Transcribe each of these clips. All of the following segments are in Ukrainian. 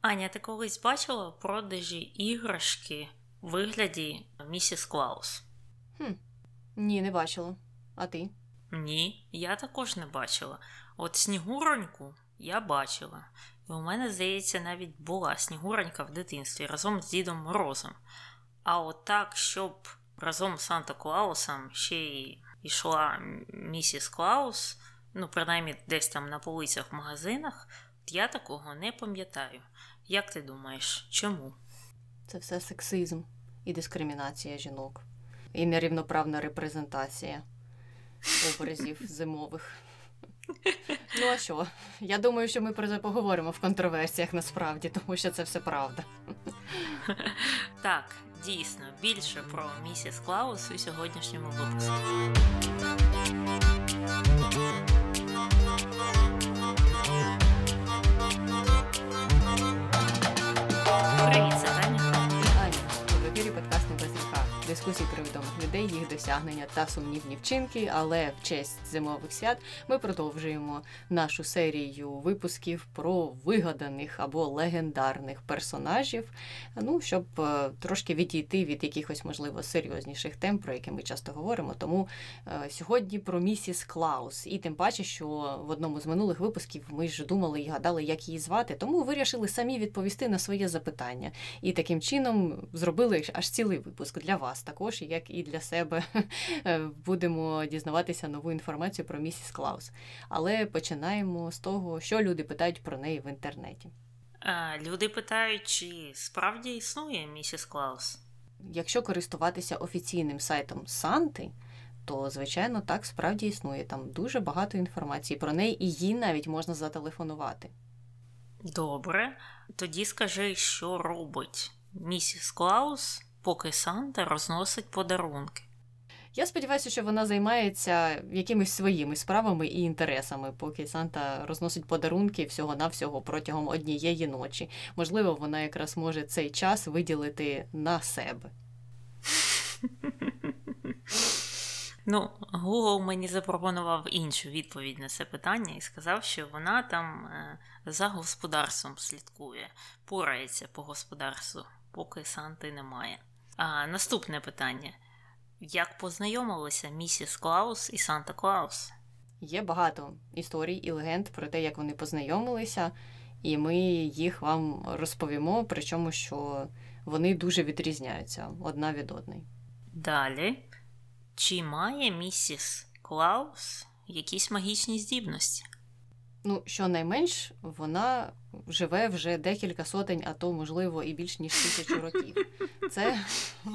Аня, ти колись бачила продажі іграшки в вигляді місіс Клаус? Хм. Ні, не бачила. А ти? Ні, я також не бачила. От снігуроньку я бачила. І у мене, здається, навіть була снігуронька в дитинстві разом з Дідом Морозом. А от так, щоб разом з Санта Клаусом ще й йшла місіс Клаус, ну, принаймні десь там на полицях в магазинах, я такого не пам'ятаю. Як ти думаєш, чому? Це все сексизм і дискримінація жінок, і нерівноправна репрезентація образів зимових. Ну а що? Я думаю, що ми про це поговоримо в контроверсіях насправді, тому що це все правда. Так, дійсно, більше про місіс Клаус у сьогоднішньому випуску. Про відомих людей, їх досягнення та сумнівні вчинки. Але в честь зимових свят ми продовжуємо нашу серію випусків про вигаданих або легендарних персонажів. Ну, щоб е, трошки відійти від якихось, можливо, серйозніших тем, про які ми часто говоримо. Тому е, сьогодні про місіс Клаус. І тим паче, що в одному з минулих випусків ми ж думали і гадали, як її звати, тому вирішили самі відповісти на своє запитання. І таким чином зробили аж цілий випуск для вас, також як і для себе Е, будемо дізнаватися нову інформацію про місіс Клаус. Але починаємо з того, що люди питають про неї в інтернеті. Люди питають, чи справді існує місіс Клаус? Якщо користуватися офіційним сайтом Санти, то звичайно так справді існує. Там дуже багато інформації про неї, і їй навіть можна зателефонувати. Добре. Тоді скажи, що робить місіс Клаус, поки Санта розносить подарунки. Я сподіваюся, що вона займається якимись своїми справами і інтересами, поки Санта розносить подарунки всього-навсього протягом однієї ночі. Можливо, вона якраз може цей час виділити на себе. Ну, Google мені запропонував іншу відповідь на це питання і сказав, що вона там е, за господарством слідкує, порається по господарству, поки Санти немає. А наступне питання: як познайомилися місіс Клаус і Санта Клаус? Є багато історій і легенд про те, як вони познайомилися, і ми їх вам розповімо, причому що вони дуже відрізняються одна від одної. Далі. Чи має місіс Клаус якісь магічні здібності? Ну, щонайменш, вона живе вже декілька сотень, а то, можливо, і більш ніж тисячу років. Це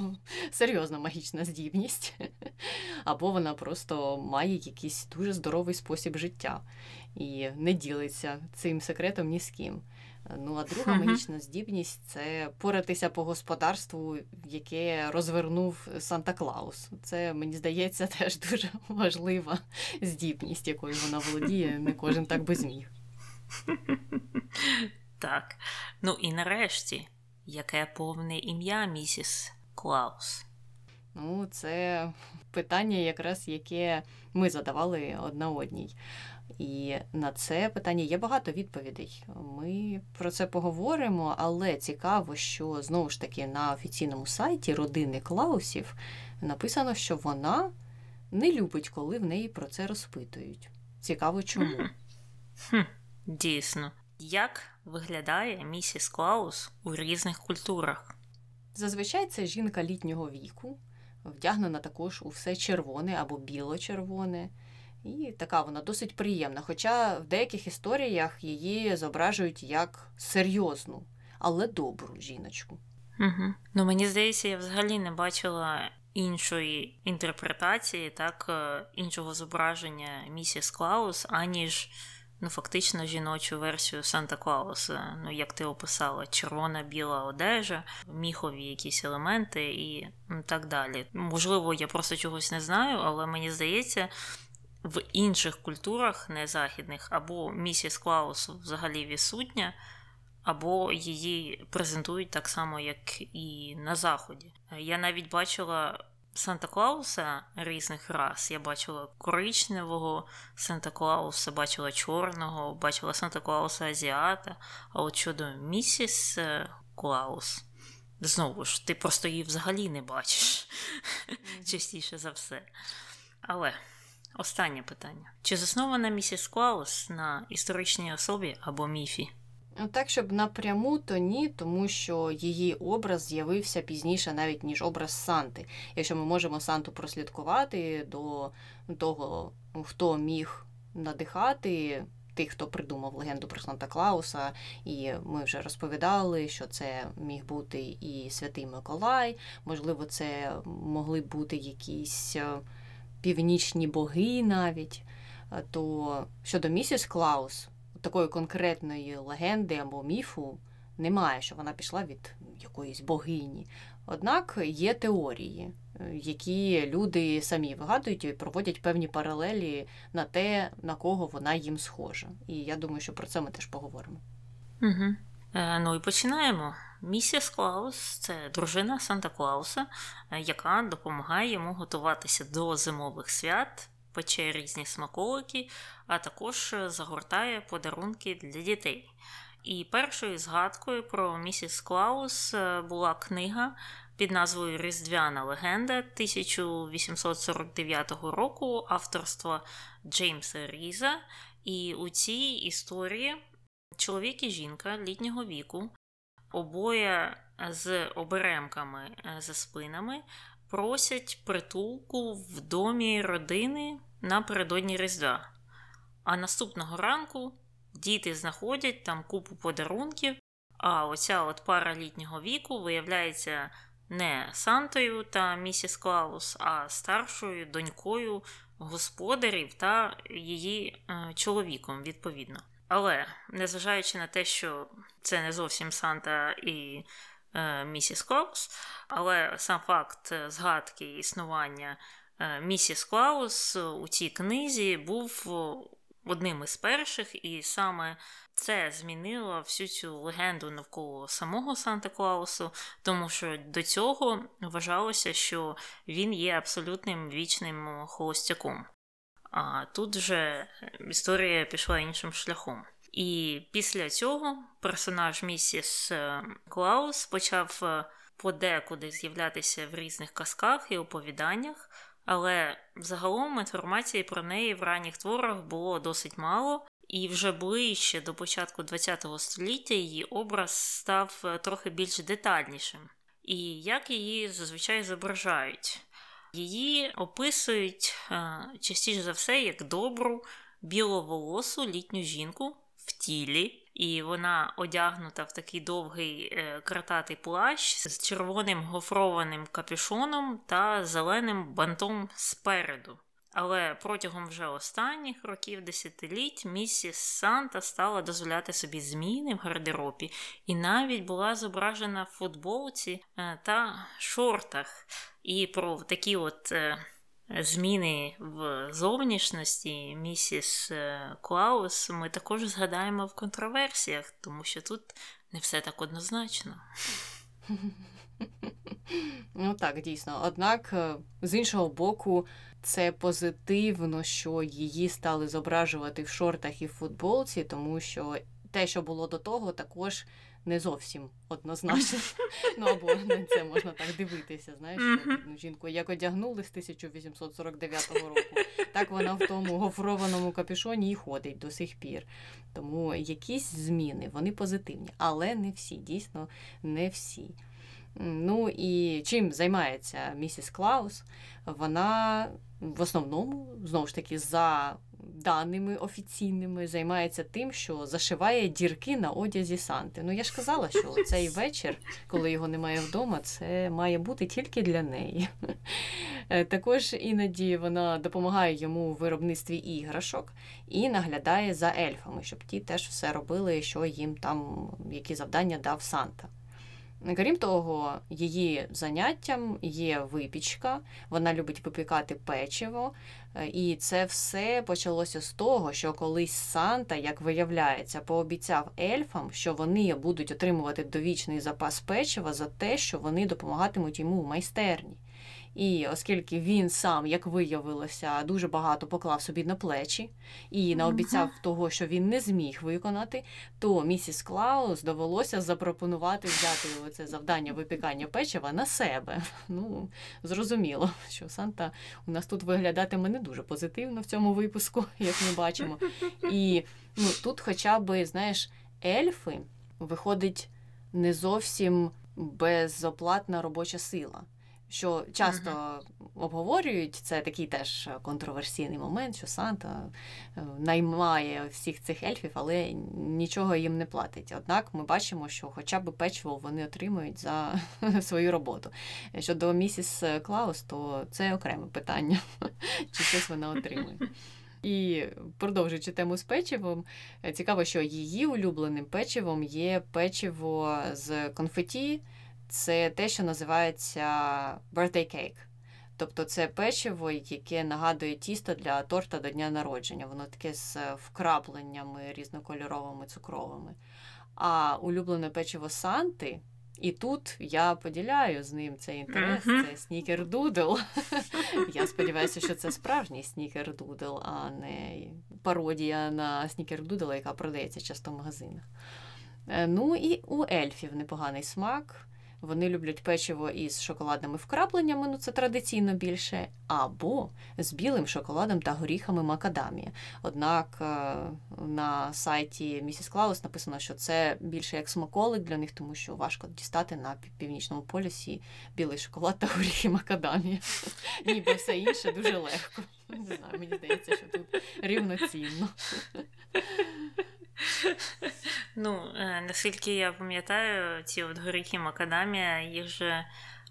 серйозна магічна здібність. Або вона просто має якийсь дуже здоровий спосіб життя і не ділиться цим секретом ні з ким. Ну, а друга магічна здібність це поратися по господарству, яке розвернув Санта Клаус. Це, мені здається, теж дуже важлива здібність, якою вона володіє, не кожен так би зміг. Так. Ну і нарешті, яке повне ім'я місіс Клаус? Ну, це питання, якраз яке ми задавали одна одній. І на це питання є багато відповідей. Ми про це поговоримо, але цікаво, що знову ж таки на офіційному сайті родини Клаусів написано, що вона не любить, коли в неї про це розпитують. Цікаво, чому. Хм, Дійсно. Як виглядає місіс Клаус у різних культурах? Зазвичай це жінка літнього віку, вдягнена також у все червоне або біло-червоне. І така вона досить приємна. Хоча в деяких історіях її зображують як серйозну, але добру жіночку. Угу. Ну мені здається, я взагалі не бачила іншої інтерпретації, так, е, іншого зображення місіс Клаус, аніж ну, фактично жіночу версію Санта Клауса. Ну, як ти описала, червона біла одежа, міхові якісь елементи і так далі. Можливо, я просто чогось не знаю, але мені здається. В інших культурах незахідних або місіс Клаус взагалі відсутня, або її презентують так само, як і на Заході. Я навіть бачила Санта Клауса різних рас. Я бачила коричневого Санта Клауса, бачила чорного, бачила Санта Клауса Азіата. А от щодо місіс е, Клаус, знову ж, ти просто її взагалі не бачиш частіше за все. Але останнє питання: чи заснована місіс Клаус на історичній особі або міфі? Ну, так, щоб напряму, то ні, тому що її образ з'явився пізніше, навіть ніж образ Санти. Якщо ми можемо Санту прослідкувати до того, хто міг надихати тих, хто придумав легенду про Санта Клауса, і ми вже розповідали, що це міг бути і Святий Миколай, можливо, це могли бути якісь е, північні боги навіть. Е, то щодо місіс Клаус такої конкретної легенди або міфу немає, що вона пішла від якоїсь богині. Однак є теорії, е, які люди самі вигадують і проводять певні паралелі на те, на кого вона їм схожа. І я думаю, що про це ми теж поговоримо. Угу. Е, ну і починаємо. Місіс Клаус це дружина Санта Клауса, е, яка допомагає йому готуватися до зимових свят пече різні смаколики, а також загортає подарунки для дітей. І першою згадкою про місіс Клаус е, була книга під назвою Різдвяна легенда 1849 року авторства Джеймса Різа. І у цій історії чоловік і жінка літнього віку, обоє з оберемками е, за спинами, просять притулку в домі родини напередодні Різдва. А наступного ранку діти знаходять там купу подарунків, а оця от пара літнього віку виявляється не Сантою та місіс Клаус, а старшою донькою господарів та її е, чоловіком, відповідно. Але незважаючи на те, що це не зовсім Санта і Е, місіс Клаус, але сам факт е, згадки існування е, місіс Клаус у цій книзі був одним із перших, і саме це змінило всю цю легенду навколо самого Санта Клаусу, тому що до цього вважалося, що він є абсолютним вічним холостяком. А тут же історія пішла іншим шляхом. І після цього персонаж місіс е, Клаус почав е, подекуди з'являтися в різних казках і оповіданнях, але загалом інформації про неї в ранніх творах було досить мало, і вже ближче до початку ХХ століття її образ став е, трохи більш детальнішим. І як її зазвичай зображають? Її описують частіше за все як добру біловолосу літню жінку в тілі. І вона одягнута в такий довгий е, крататий плащ з червоним гофрованим капюшоном та зеленим бантом спереду. Але протягом вже останніх років десятиліть місіс Санта стала дозволяти собі зміни в гардеробі і навіть була зображена в футболці е, та шортах. І про такі от е, зміни в зовнішності місіс е, Клаус ми також згадаємо в контроверсіях, тому що тут не все так однозначно. Ну так, дійсно. Однак, е, з іншого боку, це позитивно, що її стали зображувати в шортах і в футболці, тому що те, що було до того, також не зовсім однозначно. Ну або на це можна так дивитися. Знаєш, одну жінку як одягнули з 1849 року, так вона в тому гофрованому капюшоні і ходить до сих пір. Тому якісь зміни, вони позитивні, але не всі, дійсно не всі. Ну і чим займається місіс Клаус? Вона в основному знову ж таки за даними офіційними займається тим, що зашиває дірки на одязі Санти. Ну я ж казала, що цей вечір, коли його немає вдома, це має бути тільки для неї. Е, також іноді вона допомагає йому у виробництві іграшок і наглядає за ельфами, щоб ті теж все робили, що їм там які завдання дав Санта. Крім того, її заняттям є випічка, вона любить випікати печиво, е, і це все почалося з того, що колись Санта, як виявляється, пообіцяв ельфам, що вони будуть отримувати довічний запас печива за те, що вони допомагатимуть йому в майстерні. І оскільки він сам, як виявилося, дуже багато поклав собі на плечі і наобіцяв того, що він не зміг виконати, то місіс Клаус довелося запропонувати взяти це завдання випікання печива на себе. Ну, зрозуміло, що Санта у нас тут виглядатиме не дуже позитивно в цьому випуску, як ми бачимо. І ну, тут, хоча б, знаєш, ельфи виходить не зовсім безоплатна робоча сила що часто uh-huh. обговорюють, це такий теж контроверсійний момент, що Санта е, наймає всіх цих ельфів, але нічого їм не платить. Однак ми бачимо, що хоча б печиво вони отримують за свою роботу. Щодо місіс Клаус, то це окреме питання, чи щось вона отримує. І продовжуючи тему з печивом, цікаво, що її улюбленим печивом є печиво з конфеті це те, що називається birthday cake. Тобто це печиво, яке нагадує тісто для торта до дня народження. Воно таке з вкрапленнями різнокольоровими цукровими. А улюблене печиво Санти. І тут я поділяю з ним цей інтерес. Uh-huh. Це снікер-дудл. Я сподіваюся, що це справжній снікер-дудл, а не пародія на снікер-дудл, яка продається часто в магазинах. Е, ну і у ельфів непоганий смак. Вони люблять печиво із шоколадними вкрапленнями, ну це традиційно більше, або з білим шоколадом та горіхами макадамія. Однак е, на сайті Місіс Клаус написано, що це більше як смаколик для них, тому що важко дістати на північному полюсі білий шоколад та горіхи макадамія. Ніби все інше дуже легко. Не знаю, мені здається, що тут рівноцінно. Ну, е, наскільки я пам'ятаю, ці от горіхи Макадамія їх же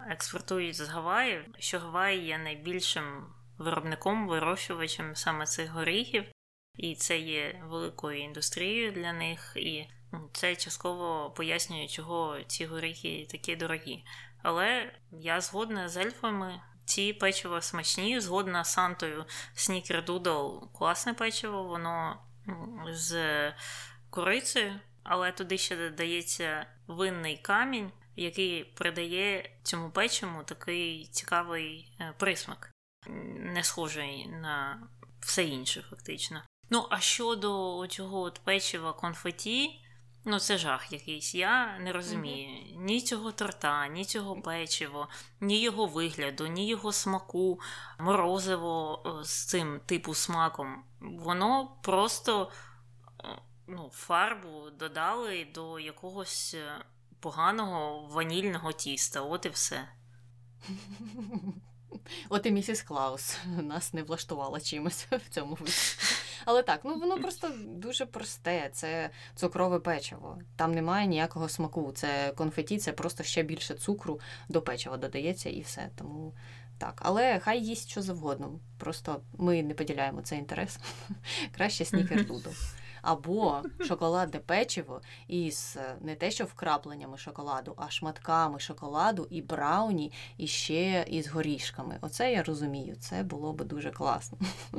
експортують з Гаваї, що Гаваї є найбільшим виробником, вирощувачем саме цих горіхів, і це є великою індустрією для них, і це частково пояснює, чого ці горіхи такі дорогі. Але я згодна з ельфами. Ці печиво смачні, згодна з Сантою Снікер-Дудл класне печиво, воно з корицею, але туди ще додається винний камінь, який придає цьому печиву такий цікавий е, присмак, не схожий на все інше, фактично. Ну, а щодо цього от печива конфеті, ну це жах якийсь. Я не розумію mm-hmm. ні цього торта, ні цього печива, ні його вигляду, ні його смаку, морозиво е, з цим типу смаком. Воно просто ну, фарбу додали до якогось е, поганого ванільного тіста. От і все. От і місіс Клаус нас не влаштувала чимось в цьому випадку. Але так, ну воно просто дуже просте. Це цукрове печиво. Там немає ніякого смаку. Це конфеті, це просто ще більше цукру до печива додається і все. Тому так. Але хай їсть що завгодно. Просто ми не поділяємо цей інтерес. Краще снікер дуду або шоколадне печиво із е, не те, що вкрапленнями шоколаду, а шматками шоколаду і брауні, і ще із горішками. Оце я розумію, це було би дуже класно.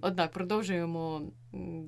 Однак продовжуємо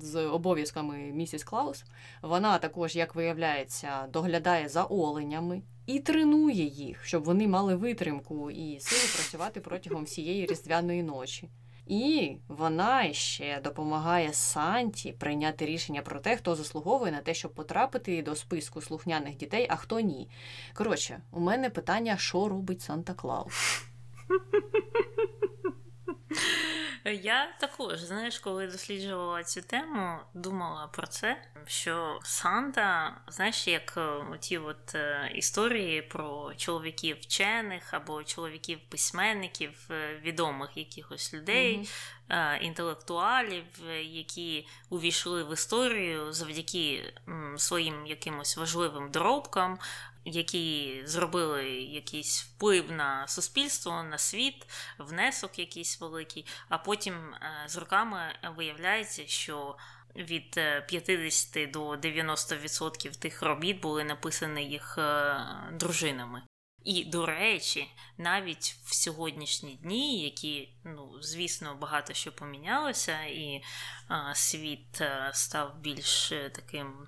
з обов'язками місіс Клаус. Вона також, як виявляється, доглядає за оленями. І тренує їх, щоб вони мали витримку і силу працювати протягом всієї різдвяної ночі. І вона ще допомагає Санті прийняти рішення про те, хто заслуговує на те, щоб потрапити до списку слухняних дітей, а хто ні. Коротше, у мене питання, що робить Санта Клаус? Я також, знаєш, коли досліджувала цю тему, думала про це, що Санта, знаєш, як е, ті от е, історії про чоловіків вчених або чоловіків письменників, е, відомих якихось людей, mm-hmm. інтелектуалів, які увійшли в історію завдяки своїм якимось важливим доробкам, які зробили якийсь вплив на суспільство, на світ, внесок якийсь великий, а потім е, з роками виявляється, що від 50 е, до 90% тих робіт були написані їх е, дружинами. І, до речі, навіть в сьогоднішні дні, які, ну, звісно, багато що помінялося, і а, світ став більш таким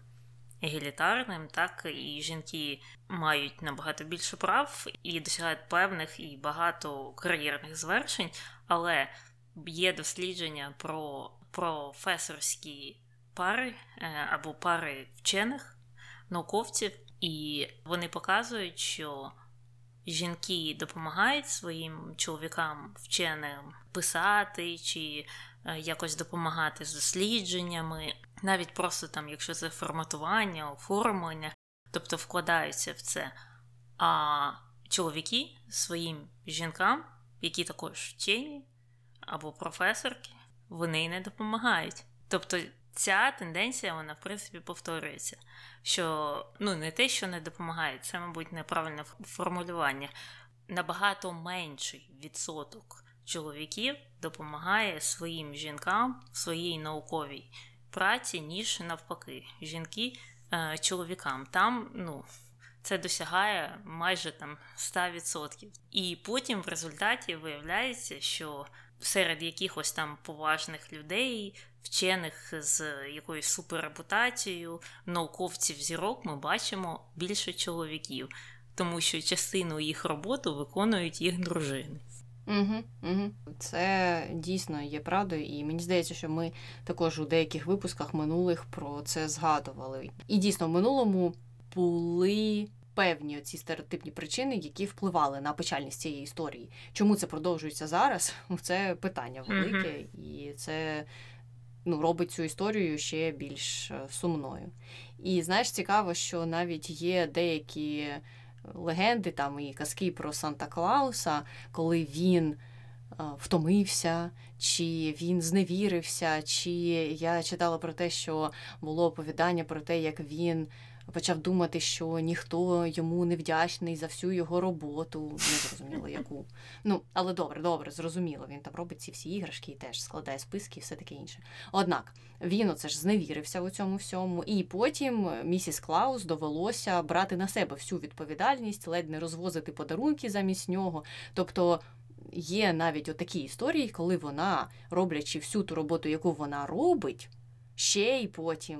егалітарним, так і жінки мають набагато більше прав і досягають певних і багато кар'єрних звершень, але є дослідження про професорські пари е, або пари вчених науковців, і вони показують, що жінки допомагають своїм чоловікам вченим писати чи е, якось допомагати з дослідженнями, навіть просто там, якщо це форматування, оформлення, тобто вкладаються в це. А чоловіки своїм жінкам, які також вчені або професорки, вони не допомагають. Тобто ця тенденція, вона в принципі повторюється. Що ну не те, що не допомагає, це, мабуть, неправильне формулювання. Набагато менший відсоток чоловіків допомагає своїм жінкам в своїй науковій праці, ніж навпаки, жінки е, чоловікам. Там, ну. Це досягає майже там 100%. І потім в результаті виявляється, що серед якихось там поважних людей, вчених з якоюсь суперрепутацією, науковців зірок ми бачимо більше чоловіків, тому що частину їх роботи виконують їх дружини. Угу, угу. Це дійсно є правдою, і мені здається, що ми також у деяких випусках минулих про це згадували. І дійсно, в минулому були певні ці стереотипні причини, які впливали на печальність цієї історії. Чому це продовжується зараз? Це питання велике, mm-hmm. і це ну, робить цю історію ще більш е, сумною. І знаєш, цікаво, що навіть є деякі легенди там і казки про Санта Клауса, коли він. Е, втомився, чи він зневірився, чи я читала про те, що було оповідання про те, як він почав думати, що ніхто йому не вдячний за всю його роботу. Не зрозуміло яку. Ну, але добре, добре, зрозуміло. Він там робить ці всі іграшки і теж складає списки і все таке інше. Однак він оце ж зневірився у цьому всьому, і потім місіс Клаус довелося брати на себе всю відповідальність, ледь не розвозити подарунки замість нього. Тобто. Є навіть отакі історії, коли вона, роблячи всю ту роботу, яку вона робить, ще й потім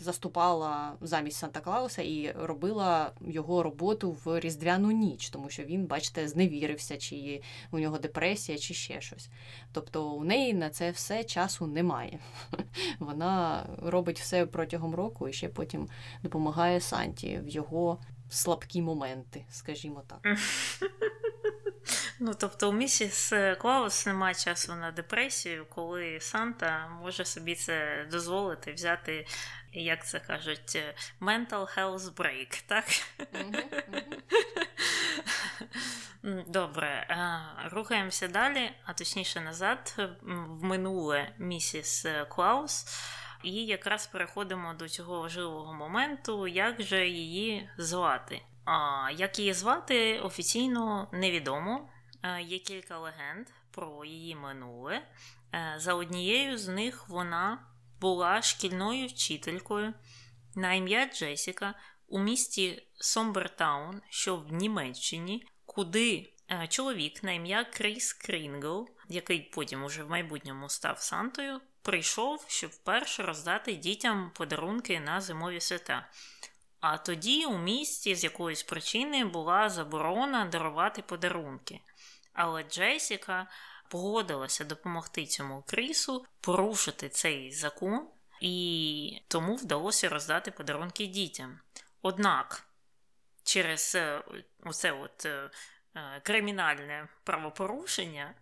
заступала замість Санта Клауса і робила його роботу в різдвяну ніч, тому що він, бачите, зневірився, чи у нього депресія, чи ще щось. Тобто у неї на це все часу немає. Вона робить все протягом року і ще потім допомагає Санті в його слабкі моменти, скажімо так. Ну, тобто, у місіс Клаус немає часу на депресію, коли Санта може собі це дозволити взяти як це кажуть, е, mental health break, так? Добре, е, рухаємося далі, а точніше назад, в минуле місіс е, Клаус. І якраз переходимо до цього важливого моменту, як же її звати. А як її звати офіційно невідомо. Є кілька легенд про її минуле. За однією з них вона була шкільною вчителькою на ім'я Джесіка у місті Сомбертаун, що в Німеччині, куди е, чоловік на ім'я Кріс Крінгл, який потім уже в майбутньому став Сантою, прийшов, щоб вперше роздати дітям подарунки на зимові свята. А тоді у місті з якоїсь причини була заборона дарувати подарунки. Але Джесіка погодилася допомогти цьому крісу порушити цей закон, і тому вдалося роздати подарунки дітям. Однак через е, оце от е, е, кримінальне правопорушення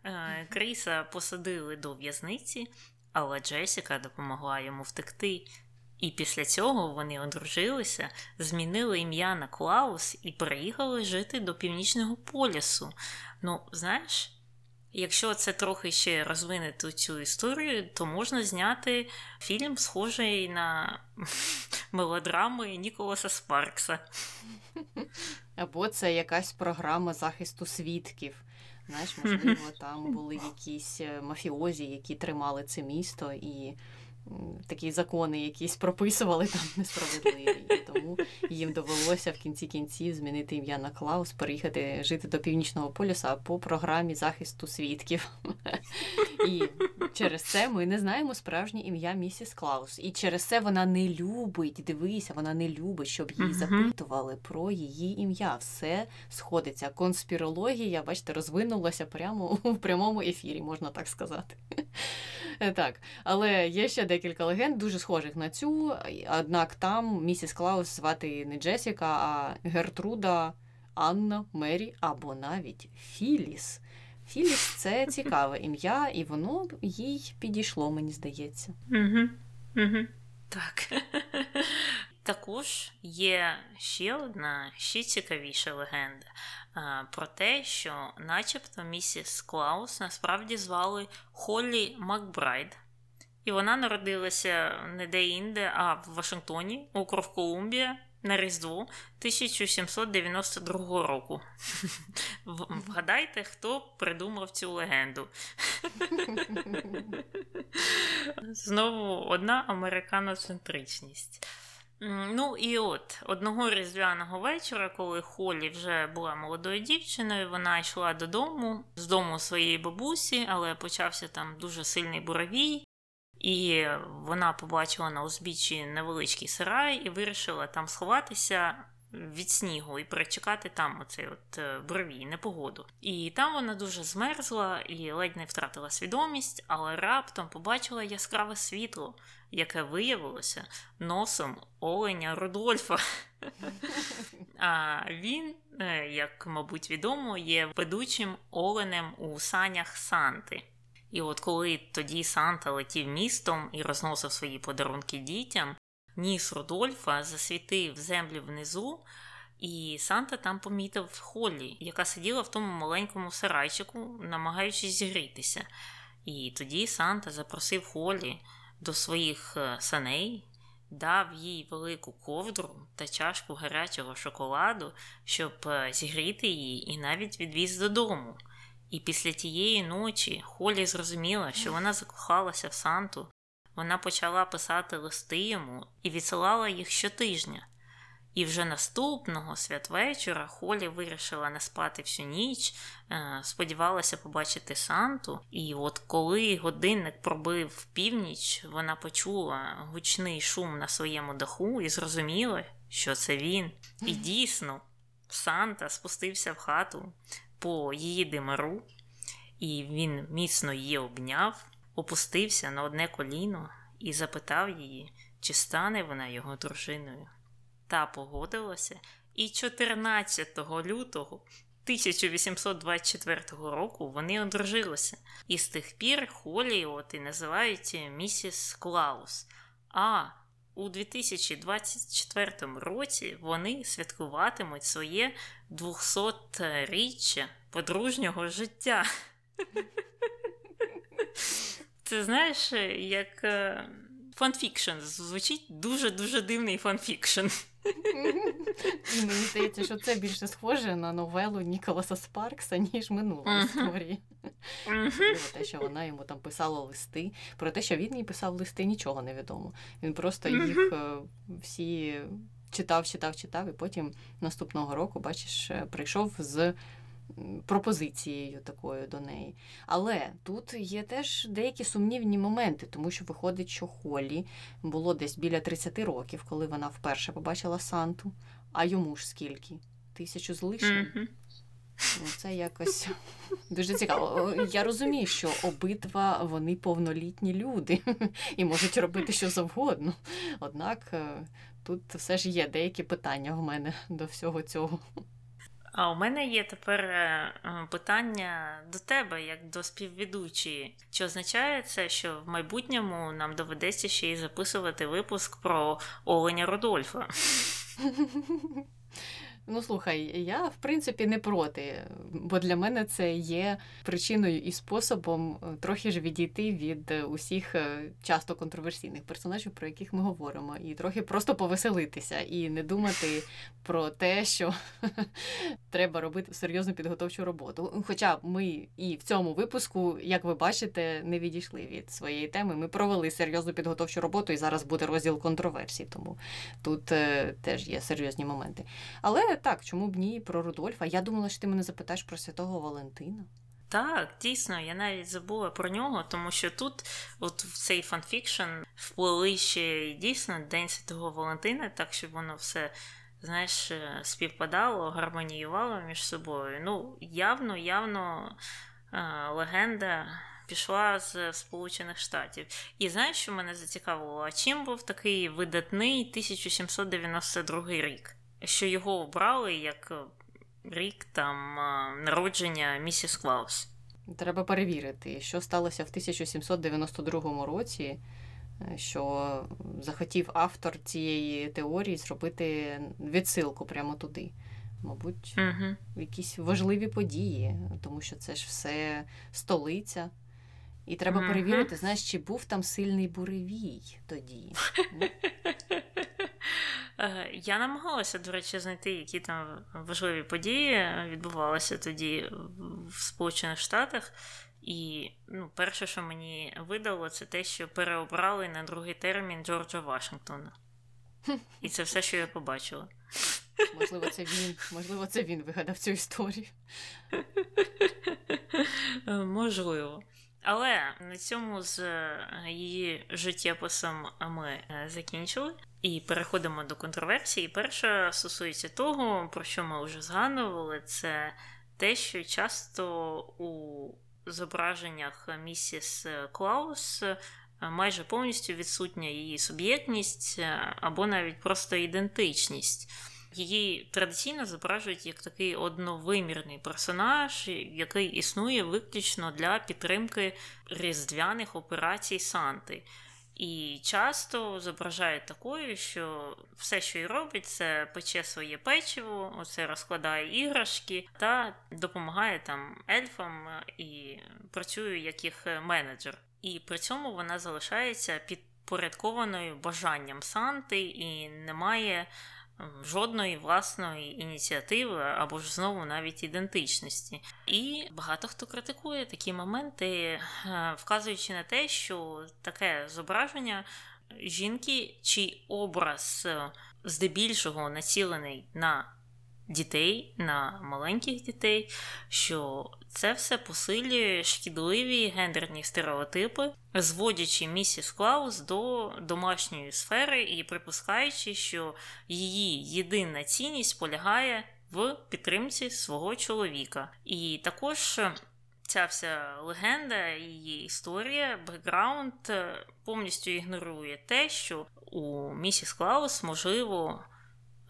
Кріса посадили до в'язниці, але Джесіка допомогла йому втекти. І після цього вони одружилися, змінили ім'я на Клаус і переїхали жити до північного полюсу. Ну, знаєш, Якщо це трохи ще розвинути цю історію, то можна зняти фільм, схожий на мелодрами Ніколаса Спаркса. Або це якась програма захисту свідків. Знаєш, можливо, там були якісь е, мафіозі, які тримали це місто і такі закони якісь прописували там несправедливі. І тому їм довелося в кінці кінців змінити ім'я на Клаус, переїхати жити до Північного полюса по програмі захисту свідків. І Через це ми не знаємо справжнє ім'я місіс Клаус. І через це вона не любить, дивися, вона не любить, щоб її запитували про її ім'я. Все сходиться. Конспірологія, бачите, розвинулася прямо у прямому ефірі, можна так сказати. Так, але є ще декілька легенд, дуже схожих на цю. Однак там місіс Клаус звати не Джесіка, а Гертруда, Анна, Мері або навіть Філіс. Філіс це цікаве ім'я, і воно їй підійшло, мені здається. Угу. Угу. Так. Також є ще одна ще цікавіша легенда а, про те, що, начебто, місіс Клаус насправді звали Холлі Макбрайд. І вона народилася не де-інде, а в Вашингтоні, округ Колумбія, на Різдво 1792 року. Вгадайте, хто придумав цю легенду. Знову одна американоцентричність. Ну і от одного різдвяного вечора, коли Холі вже була молодою дівчиною, вона йшла додому з дому своєї бабусі, але почався там дуже сильний буравій, і вона побачила на узбіччі невеличкий сарай і вирішила там сховатися від снігу і перечекати там оцей от е, буравій, непогоду. І там вона дуже змерзла і ледь не втратила свідомість, але раптом побачила яскраве світло, яке виявилося носом оленя Рудольфа. А він, е, як мабуть відомо, є ведучим оленем у санях Санти. І от коли тоді Санта летів містом і розносив свої подарунки дітям, ніс Рудольфа засвітив землю внизу, і Санта там помітив Холлі, яка сиділа в тому маленькому сарайчику, намагаючись зігрітися. І тоді Санта запросив Холлі до своїх е, саней, дав їй велику ковдру та чашку гарячого шоколаду, щоб е, зігріти її, і навіть відвіз додому. І після тієї ночі Холі зрозуміла, що вона закохалася в Санту. Вона почала писати листи йому і відсилала їх щотижня. І вже наступного святвечора Холі вирішила не спати всю ніч, е, сподівалася побачити Санту. І от коли годинник пробив північ, вона почула гучний шум на своєму даху і зрозуміла, що це він. І дійсно, Санта спустився в хату по її димару, і він міцно її обняв, опустився на одне коліно і запитав її, чи стане вона його дружиною. Та погодилася, і 14 лютого 1824 року вони одружилися. І з тих пір Холі от і називають місіс Клаус. А у 2024 році вони святкуватимуть своє 200-річчя подружнього життя. Ти знаєш, як е, fanfiction. Звучить дуже-дуже дивний fanfiction. Мені здається, що це більше схоже на новелу Ніколаса Спаркса, ніж минула історія. Можливо, те, що вона йому там писала листи. Про те, що він їй писав листи, нічого не відомо. Він просто їх е, всі читав, читав, читав, і потім наступного року, бачиш, е, прийшов з пропозицією такою до неї. Але тут є теж деякі сумнівні моменти, тому що виходить, що Холлі було десь біля 30 років, коли вона вперше побачила Санту. А йому ж скільки? Тисячу з лишнім? Мгм. Ну, це якось дуже цікаво. Я розумію, що обидва вони повнолітні люди і можуть робити що завгодно. Однак е, тут все ж є деякі питання в мене до всього цього. А у мене є тепер е, е, питання до тебе, як до співведучої. Чи означає це, що в майбутньому нам доведеться ще й записувати випуск про Оленя Рудольфа? Ну, слухай, я в принципі не проти, бо для мене це є причиною і способом е, трохи ж відійти від е, усіх е, часто контроверсійних персонажів, про яких ми говоримо, і трохи просто повеселитися і не думати про те, що треба робити серйозну підготовчу роботу. Хоча ми і в цьому випуску, як ви бачите, не відійшли від своєї теми. Ми провели серйозну підготовчу роботу, і зараз буде розділ контроверсій, тому тут теж є серйозні моменти. Але так, чому б ні про Рудольфа? Я думала, що ти мене запитаєш про святого Валентина. Так, дійсно, я навіть забула про нього, тому що тут, от в цей fanfiction, вплели ще дійсно День Святого Валентина, так щоб воно все, знаєш, е, співпадало, гармоніювало між собою. Ну, явно, явно е, легенда пішла з Сполучених Штатів. І знаєш, що мене зацікавило? А чим був такий видатний 1792 рік? Що його обрали як рік там народження місіс Клаус. Треба перевірити, що сталося в 1792 році, е, що захотів автор цієї теорії зробити відсилку прямо туди. Мабуть, угу. якісь важливі події, тому що це ж все столиця. І треба угу. перевірити, знаєш, чи був там сильний буревій тоді. Е, я намагалася, до речі, знайти, які там важливі події відбувалися тоді в Сполучених Штатах. І ну, перше, що мені видало, це те, що переобрали на другий термін Джорджа Вашингтона. І це все, що я побачила. Можливо, це він, можливо, це він вигадав цю історію. Е, можливо. Але на цьому з її життєписом ми закінчили. І переходимо до контроверсії. Перша стосується того, про що ми вже згадували, це те, що часто у зображеннях місіс Клаус майже повністю відсутня її суб'єктність або навіть просто ідентичність. Її традиційно зображують як такий одновимірний персонаж, який існує виключно для підтримки різдвяних операцій Санти. І часто зображають такою, що все, що й робить, це пече своє печиво, оце розкладає іграшки та допомагає там ельфам і працює як їх менеджер. І при цьому вона залишається підпорядкованою бажанням Санти і не має жодної власної ініціативи або ж знову навіть ідентичності. І багато хто критикує такі моменти, е, вказуючи на те, що таке зображення жінки чи образ е, здебільшого націлений на дітей, на маленьких дітей, що це все посилює шкідливі гендерні стереотипи, зводячи місіс Клаус до домашньої сфери і припускаючи, що її єдина цінність полягає в підтримці свого чоловіка. І також. Ця вся легенда, її історія, бекграунд повністю ігнорує те, що у місіс Клаус можливо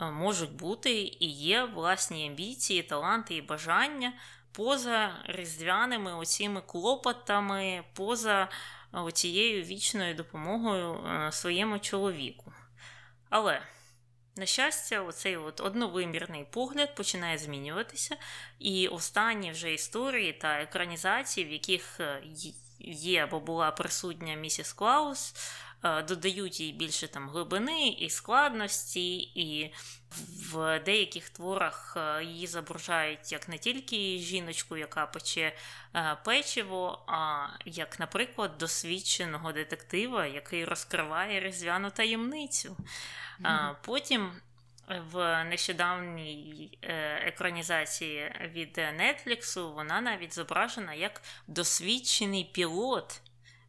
Е, можуть бути і є власні амбіції, таланти і бажання поза різдвяними оціми клопотами, поза цією вічною допомогою е, своєму чоловіку. Але, на щастя, оцей от одновимірний погляд починає змінюватися, і останні вже історії та екранізації, в яких е, є або була присутня місіс Клаус. Е, додають їй більше там глибини і складності, і в деяких творах е, її зображають як не тільки жіночку, яка пече е, печиво, а як, наприклад, досвідченого детектива, який розкриває різдвяну таємницю. Mm-hmm. Потім. В нещодавній екранізації від Нетфліксу вона навіть зображена як досвідчений пілот,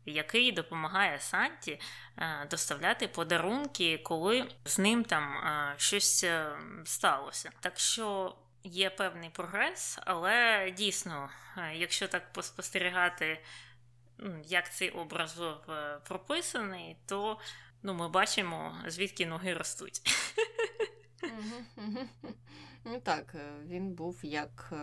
який допомагає Санті е, доставляти подарунки, коли з ним там е, щось е, сталося. Так що. Є певний прогрес, але дійсно, якщо так поспостерігати, як цей образ прописаний, то ну, ми бачимо, звідки ноги ростуть. Ну так, він був як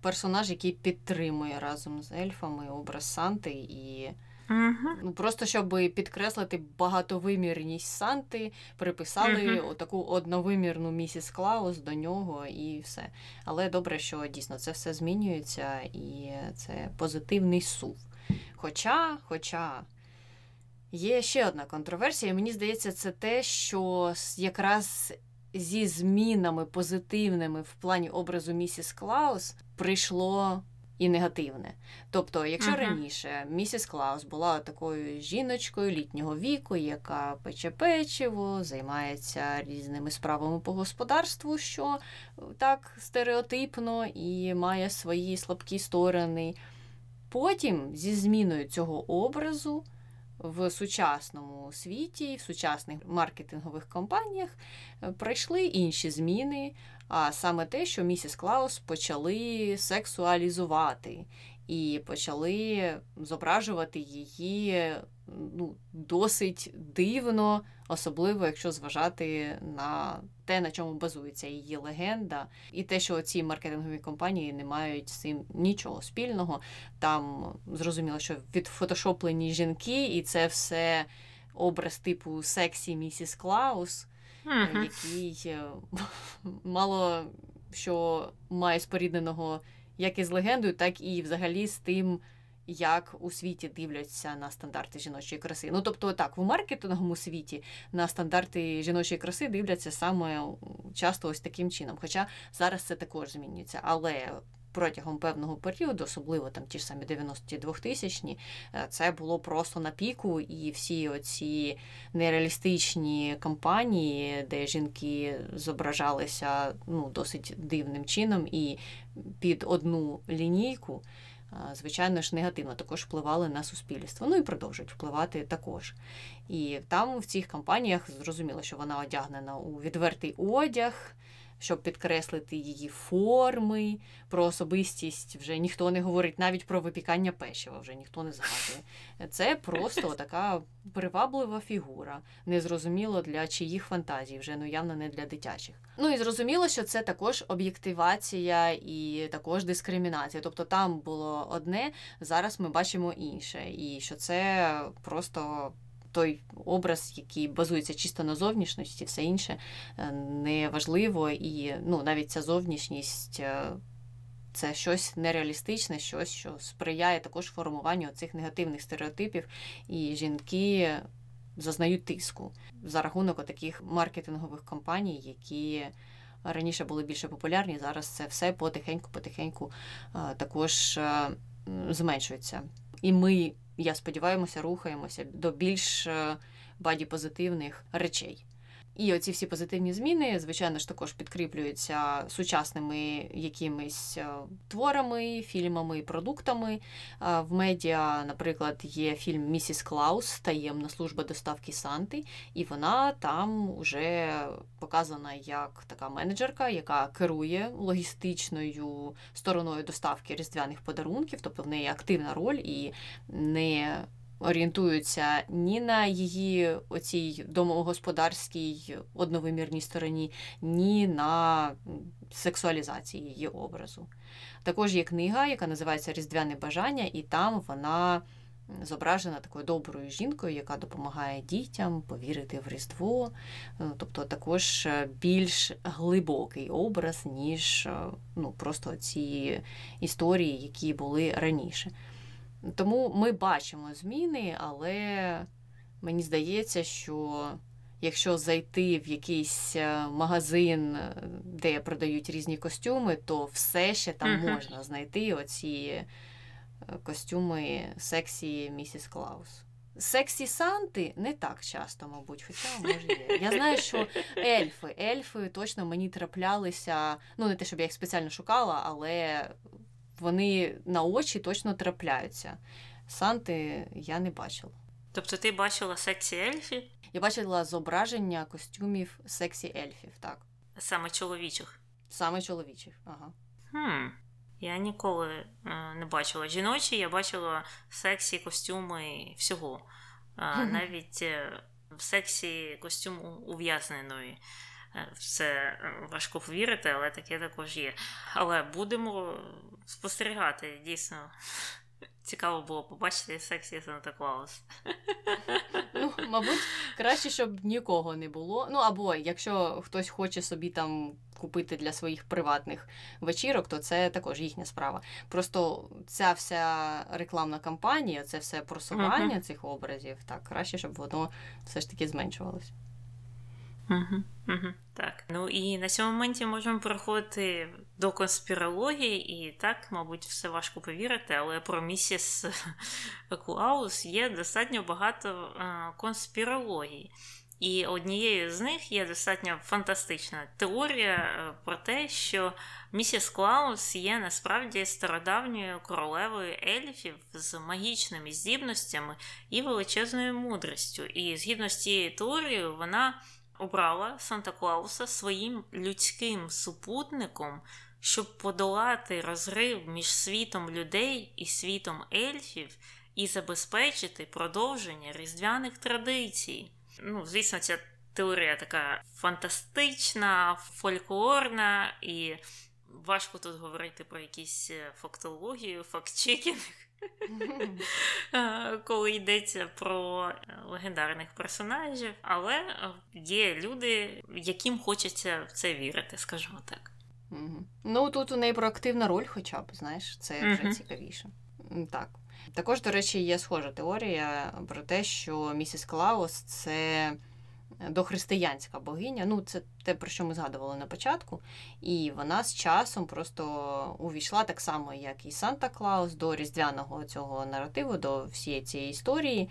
персонаж, який підтримує разом з ельфами образ Санти і Угу. Ну просто щоб підкреслити багатовимірність Санти, приписали угу. таку одновимірну місіс Клаус до нього і все. Але добре, що дійсно це все змінюється, і це позитивний сув. Хоча, хоча. Є ще одна контроверсія. Мені здається, це те, що якраз зі змінами позитивними в плані образу місіс Клаус прийшло і негативне. Тобто, якщо uh-huh. раніше місіс Клаус була такою жіночкою літнього віку, яка пече печиво, займається різними справами по господарству, що так стереотипно і має свої слабкі сторони. потім, зі зміною цього образу, в сучасному світі, в сучасних маркетингових компаніях е, пройшли інші зміни, а саме те, що місіс Клаус почали сексуалізувати і почали зображувати її ну, досить дивно, особливо якщо зважати на те, на чому базується її легенда, і те, що ці маркетингові компанії не мають з цим нічого спільного. Там зрозуміло, що відфотошоплені жінки, і це все образ типу сексі місіс Клаус, Мгм. який е, мало що має спорідненого як із легендою, так і взагалі з тим, як у світі дивляться на стандарти жіночої краси. Ну тобто, так, в маркетинговому світі на стандарти жіночої краси дивляться саме часто ось таким чином. Хоча зараз це також змінюється. Але протягом певного періоду, особливо там ті ж самі 90-ті 2000-ні, е, це було просто на піку, і всі оці нереалістичні кампанії, де жінки зображалися ну, досить дивним чином і під одну лінійку. Звичайно ж, негативно також впливали на суспільство. Ну і продовжують впливати також. І там в цих кампаніях зрозуміло, що вона одягнена у відвертий одяг, щоб підкреслити її форми, про особистість вже ніхто не говорить, навіть про випікання печива вже ніхто не згадує. Це просто така приваблива фігура, незрозуміло для чиїх фантазій, вже ну явно не для дитячих. Ну і зрозуміло, що це також об'єктивація і також дискримінація. Тобто там було одне, зараз ми бачимо інше, і що це просто. Той образ, який базується чисто на зовнішності, все інше е, не важливо, і ну, навіть ця зовнішність е, це щось нереалістичне, щось, що сприяє також формуванню цих негативних стереотипів, і жінки зазнають тиску за рахунок таких маркетингових компаній, які раніше були більше популярні. Зараз це все потихеньку-потихеньку е, також зменшується. І ми, я сподіваємося, рухаємося до більш е, баді-позитивних речей. І оці всі позитивні зміни, звичайно ж, також підкріплюються сучасними якимись е, творами, фільмами, продуктами. Е, В медіа, наприклад, є фільм Місіс Клаус, таємна служба доставки Санти, і вона там вже показана як така менеджерка, яка керує логістичною стороною доставки різдвяних подарунків, тобто в неї активна роль і не орієнтуються ні на її оцій домогосподарській одновимірній стороні, ні на сексуалізації її образу. Також є книга, яка називається Різдвяне бажання, і там вона зображена такою доброю жінкою, яка допомагає дітям повірити в Різдво. Е, Тобто також е, більш глибокий образ, ніж е, ну, просто ці історії, які були раніше. Тому ми бачимо зміни, але мені здається, що якщо зайти в якийсь е, магазин, е, де продають різні костюми, то все ще там Мгм. можна знайти оці е, костюми сексі місіс Клаус. Сексі Санти не так часто, мабуть, хоча може є. Я знаю, що ельфи, ельфи точно мені траплялися. Ну, не те, щоб я їх спеціально шукала, але вони на очі точно трапляються. Санти я не бачила. Тобто ти бачила сексі ельфів, Я бачила зображення костюмів сексі ельфів, так. саме чоловічих. Саме чоловічих. Ага. Хм. Я ніколи е, не бачила жіночі, я бачила сексі костюми всього. А, навіть е, в сексі костюм ув'язненої. Е, в Це е, важко повірити, але таке також є. Але будемо спостерігати, дійсно. Цікаво було побачити сексі Санта Клаус. Ну, мабуть, краще, щоб нікого не було. Ну або якщо хтось хоче собі там купити для своїх приватних вечірок, то це також їхня справа. Просто ця вся рекламна кампанія, це все просування цих образів, так краще, щоб воно все ж таки зменшувалося. Так. Ну і на цьому моменті можемо переходити до конспірології, і так, мабуть, все важко повірити, але про місіс Клаус є достатньо багато е, конспірологій. І однією з них є достатньо фантастична теорія е, про те, що місіс Клаус є насправді стародавньою королевою ельфів з магічними здібностями і величезною мудрістю. І згідно з цією теорією, вона обрала Санта Клауса своїм людським супутником, щоб подолати розрив між світом людей і світом ельфів і забезпечити продовження різдвяних традицій. Ну, звісно, ця теорія така фантастична, фольклорна, і важко тут говорити про якісь е, фактологію, фактчекінг. Коли йдеться про е, легендарних персонажів, але є люди, яким хочеться в це вірити, скажімо так. Ну тут у неї проактивна роль, хоча б, знаєш, це вже цікавіше. Так. Також, до речі, є схожа теорія про те, що місіс Клаус це дохристиянська богиня. Ну, це те, про що ми згадували на початку. І вона з часом просто увійшла так само, як і Санта Клаус, до різдвяного цього наративу, до всієї цієї історії.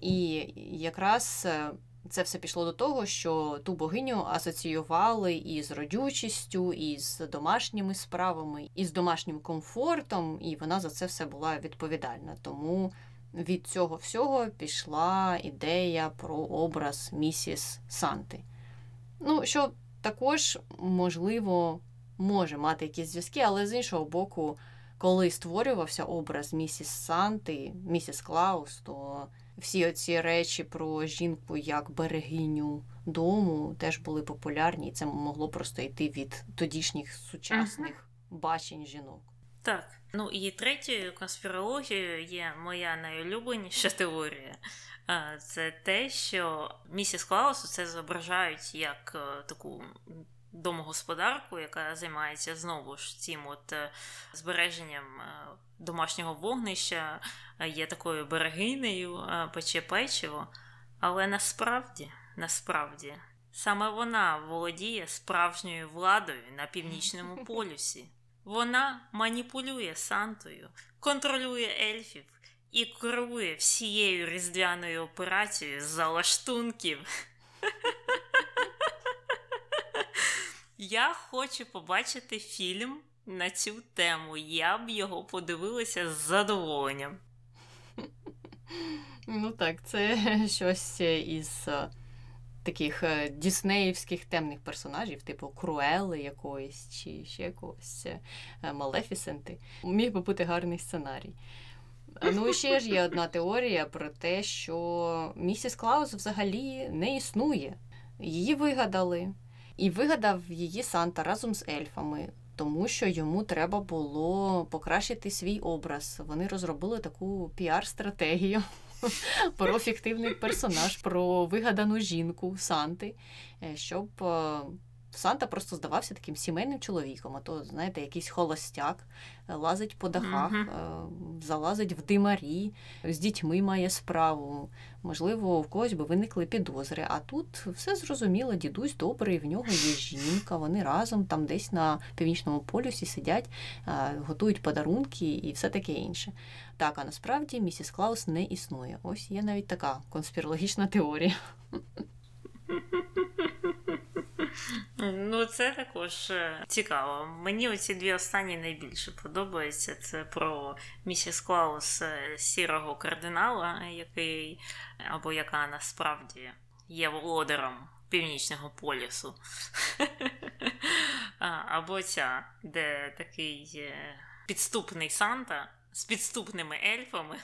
І якраз е, це все пішло до того, що ту богиню асоціювали із родючістю, із домашніми справами, із домашнім комфортом, і вона за це все була відповідальна. Тому від цього всього пішла ідея про образ місіс Санти. Ну, що також, можливо, може мати якісь зв'язки, але з іншого боку, коли створювався образ місіс Санти, місіс Клаус, то всі оці речі про жінку як берегиню дому теж були популярні, і це могло просто йти від тодішніх сучасних бачень жінок. Так. Ну і третьою конспірологією є моя найулюбленіша теорія. Це те, що місіс Клаусу це зображають як е, таку домогосподарку, яка займається знову ж цим от е, збереженням е, домашнього вогнища, є такою берегинею, пече печиво. Але насправді, насправді, саме вона володіє справжньою владою на північному полюсі. Вона маніпулює Сантою, контролює ельфів і керує всією різдвяною операцією з залаштунків. Я хочу побачити фільм на цю тему. Я б його подивилася з задоволенням. Ну так, це щось із е, таких е, діснеївських темних персонажів, типу Круели якоїсь чи ще якогось е, Малефісенти. Міг би бути гарний сценарій. Ну і ще ж є одна теорія про те, що місіс Клаус взагалі не існує. Її вигадали. І вигадав її Санта разом з ельфами, тому що йому треба було покращити свій образ. Вони розробили таку піар-стратегію. про фіктивний персонаж, про вигадану жінку Санти, е, щоб е, Санта просто здавався таким сімейним чоловіком, а то, знаєте, якийсь холостяк е, лазить по дахах, mm-hmm. залазить в димарі, з дітьми має справу. Можливо, в когось би виникли підозри. А тут все зрозуміло, дідусь добрий, в нього є жінка, вони разом там десь на північному полюсі сидять, готують подарунки і все таке інше. Так, а насправді місіс Клаус не існує. Ось є навіть така конспірологічна теорія. Ну, це також е, цікаво. Мені оці дві останні найбільше подобаються. Це про місіс Клаус е, сірого кардинала, який або яка насправді є володаром північного полюсу. Або ця, де такий е, підступний Санта з підступними ельфами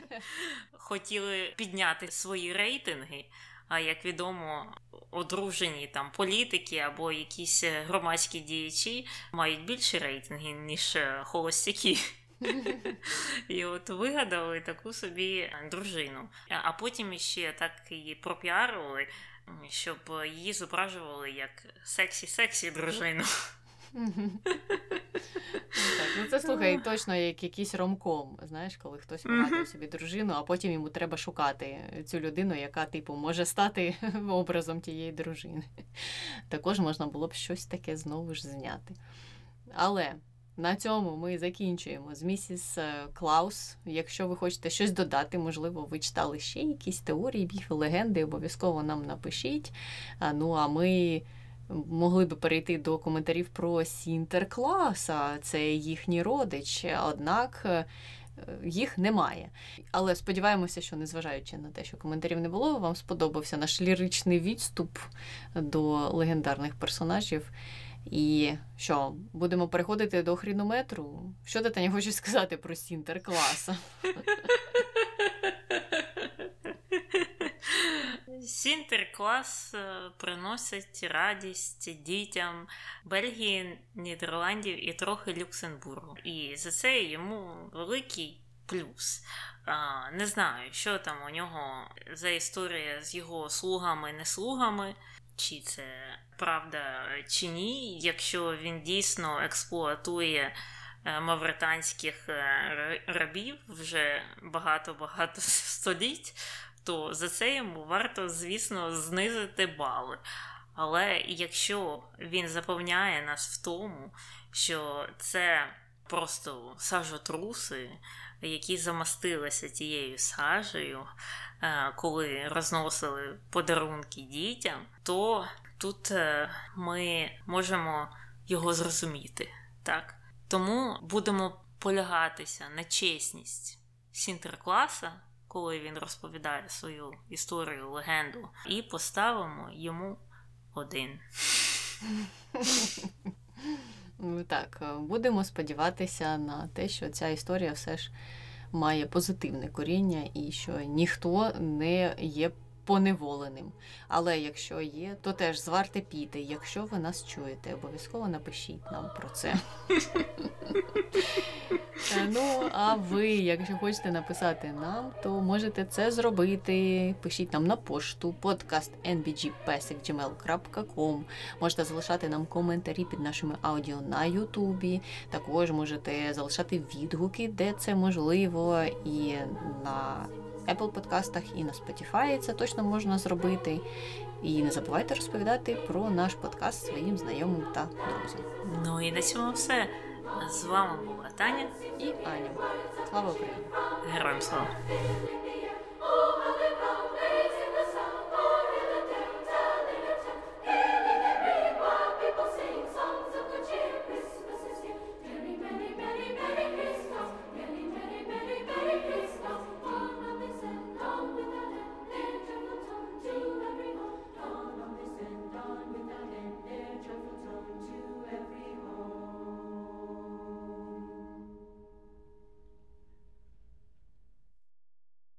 хотіли підняти свої рейтинги. А як відомо, одружені там політики або якісь е, громадські діячі мають більші рейтинги, ніж е, холостяки. І от вигадали таку собі дружину. А потім ще так її пропіарили, щоб її зображували як сексі-сексі дружину. Так, ну це слухай, точно як якийсь ромком. Знаєш, коли хтось вигадує собі дружину, а потім йому треба шукати цю людину, яка, типу, може стати образом тієї дружини. Також можна було б щось таке знову ж зняти. Але на цьому ми закінчуємо з місіс е, Клаус. Якщо ви хочете щось додати, можливо, ви читали ще якісь теорії, біфи, легенди, обов'язково нам напишіть. Ну а ми могли би перейти до коментарів про Сінтеркласа, це їхній родич. Однак. е, Їх немає. Але сподіваємося, що незважаючи на те, що коментарів не було, вам сподобався наш ліричний відступ до легендарних персонажів. І що, будемо переходити до хрінометру? Що ти Таня хочеш сказати про Сінтеркласа? Сінтерклас е, приносить радість дітям Бельгії, Нідерландів і трохи Люксембургу. І за це йому великий плюс. Не знаю, що там у нього за історія з його слугами, не слугами. Чи це правда чи ні, якщо він дійсно експлуатує е, мавританських е, рабів вже багато-багато століть, то за це йому варто, звісно, знизити бали. Але якщо він запевняє нас в тому, що це просто сажотруси, які замастилися тією сажею, е, коли розносили подарунки дітям, то тут е, ми можемо його зрозуміти. Так? Тому будемо полягатися на чесність Сінтеркласа, коли він розповідає свою історію, легенду, і поставимо йому один. Ну, Так, е, будемо сподіватися на те, що ця історія все ж має позитивне коріння і що ніхто не є поневоленим. Але якщо є, то теж зварте піти. Якщо ви нас чуєте, обов'язково напишіть нам про це. Е, Ну, а ви, якщо хочете написати нам, то можете це зробити. Пишіть нам на пошту podcast.nbgpesic.gmail.com Можете залишати нам коментарі під нашими аудіо на Ютубі. Також можете залишати відгуки, де це можливо, і на Apple подкастах і на Spotify. Це точно можна зробити. І не забувайте розповідати про наш подкаст своїм знайомим та друзям. Ну і на цьому все. З вами була Таня і Аня. Слава Україні! Героям слава!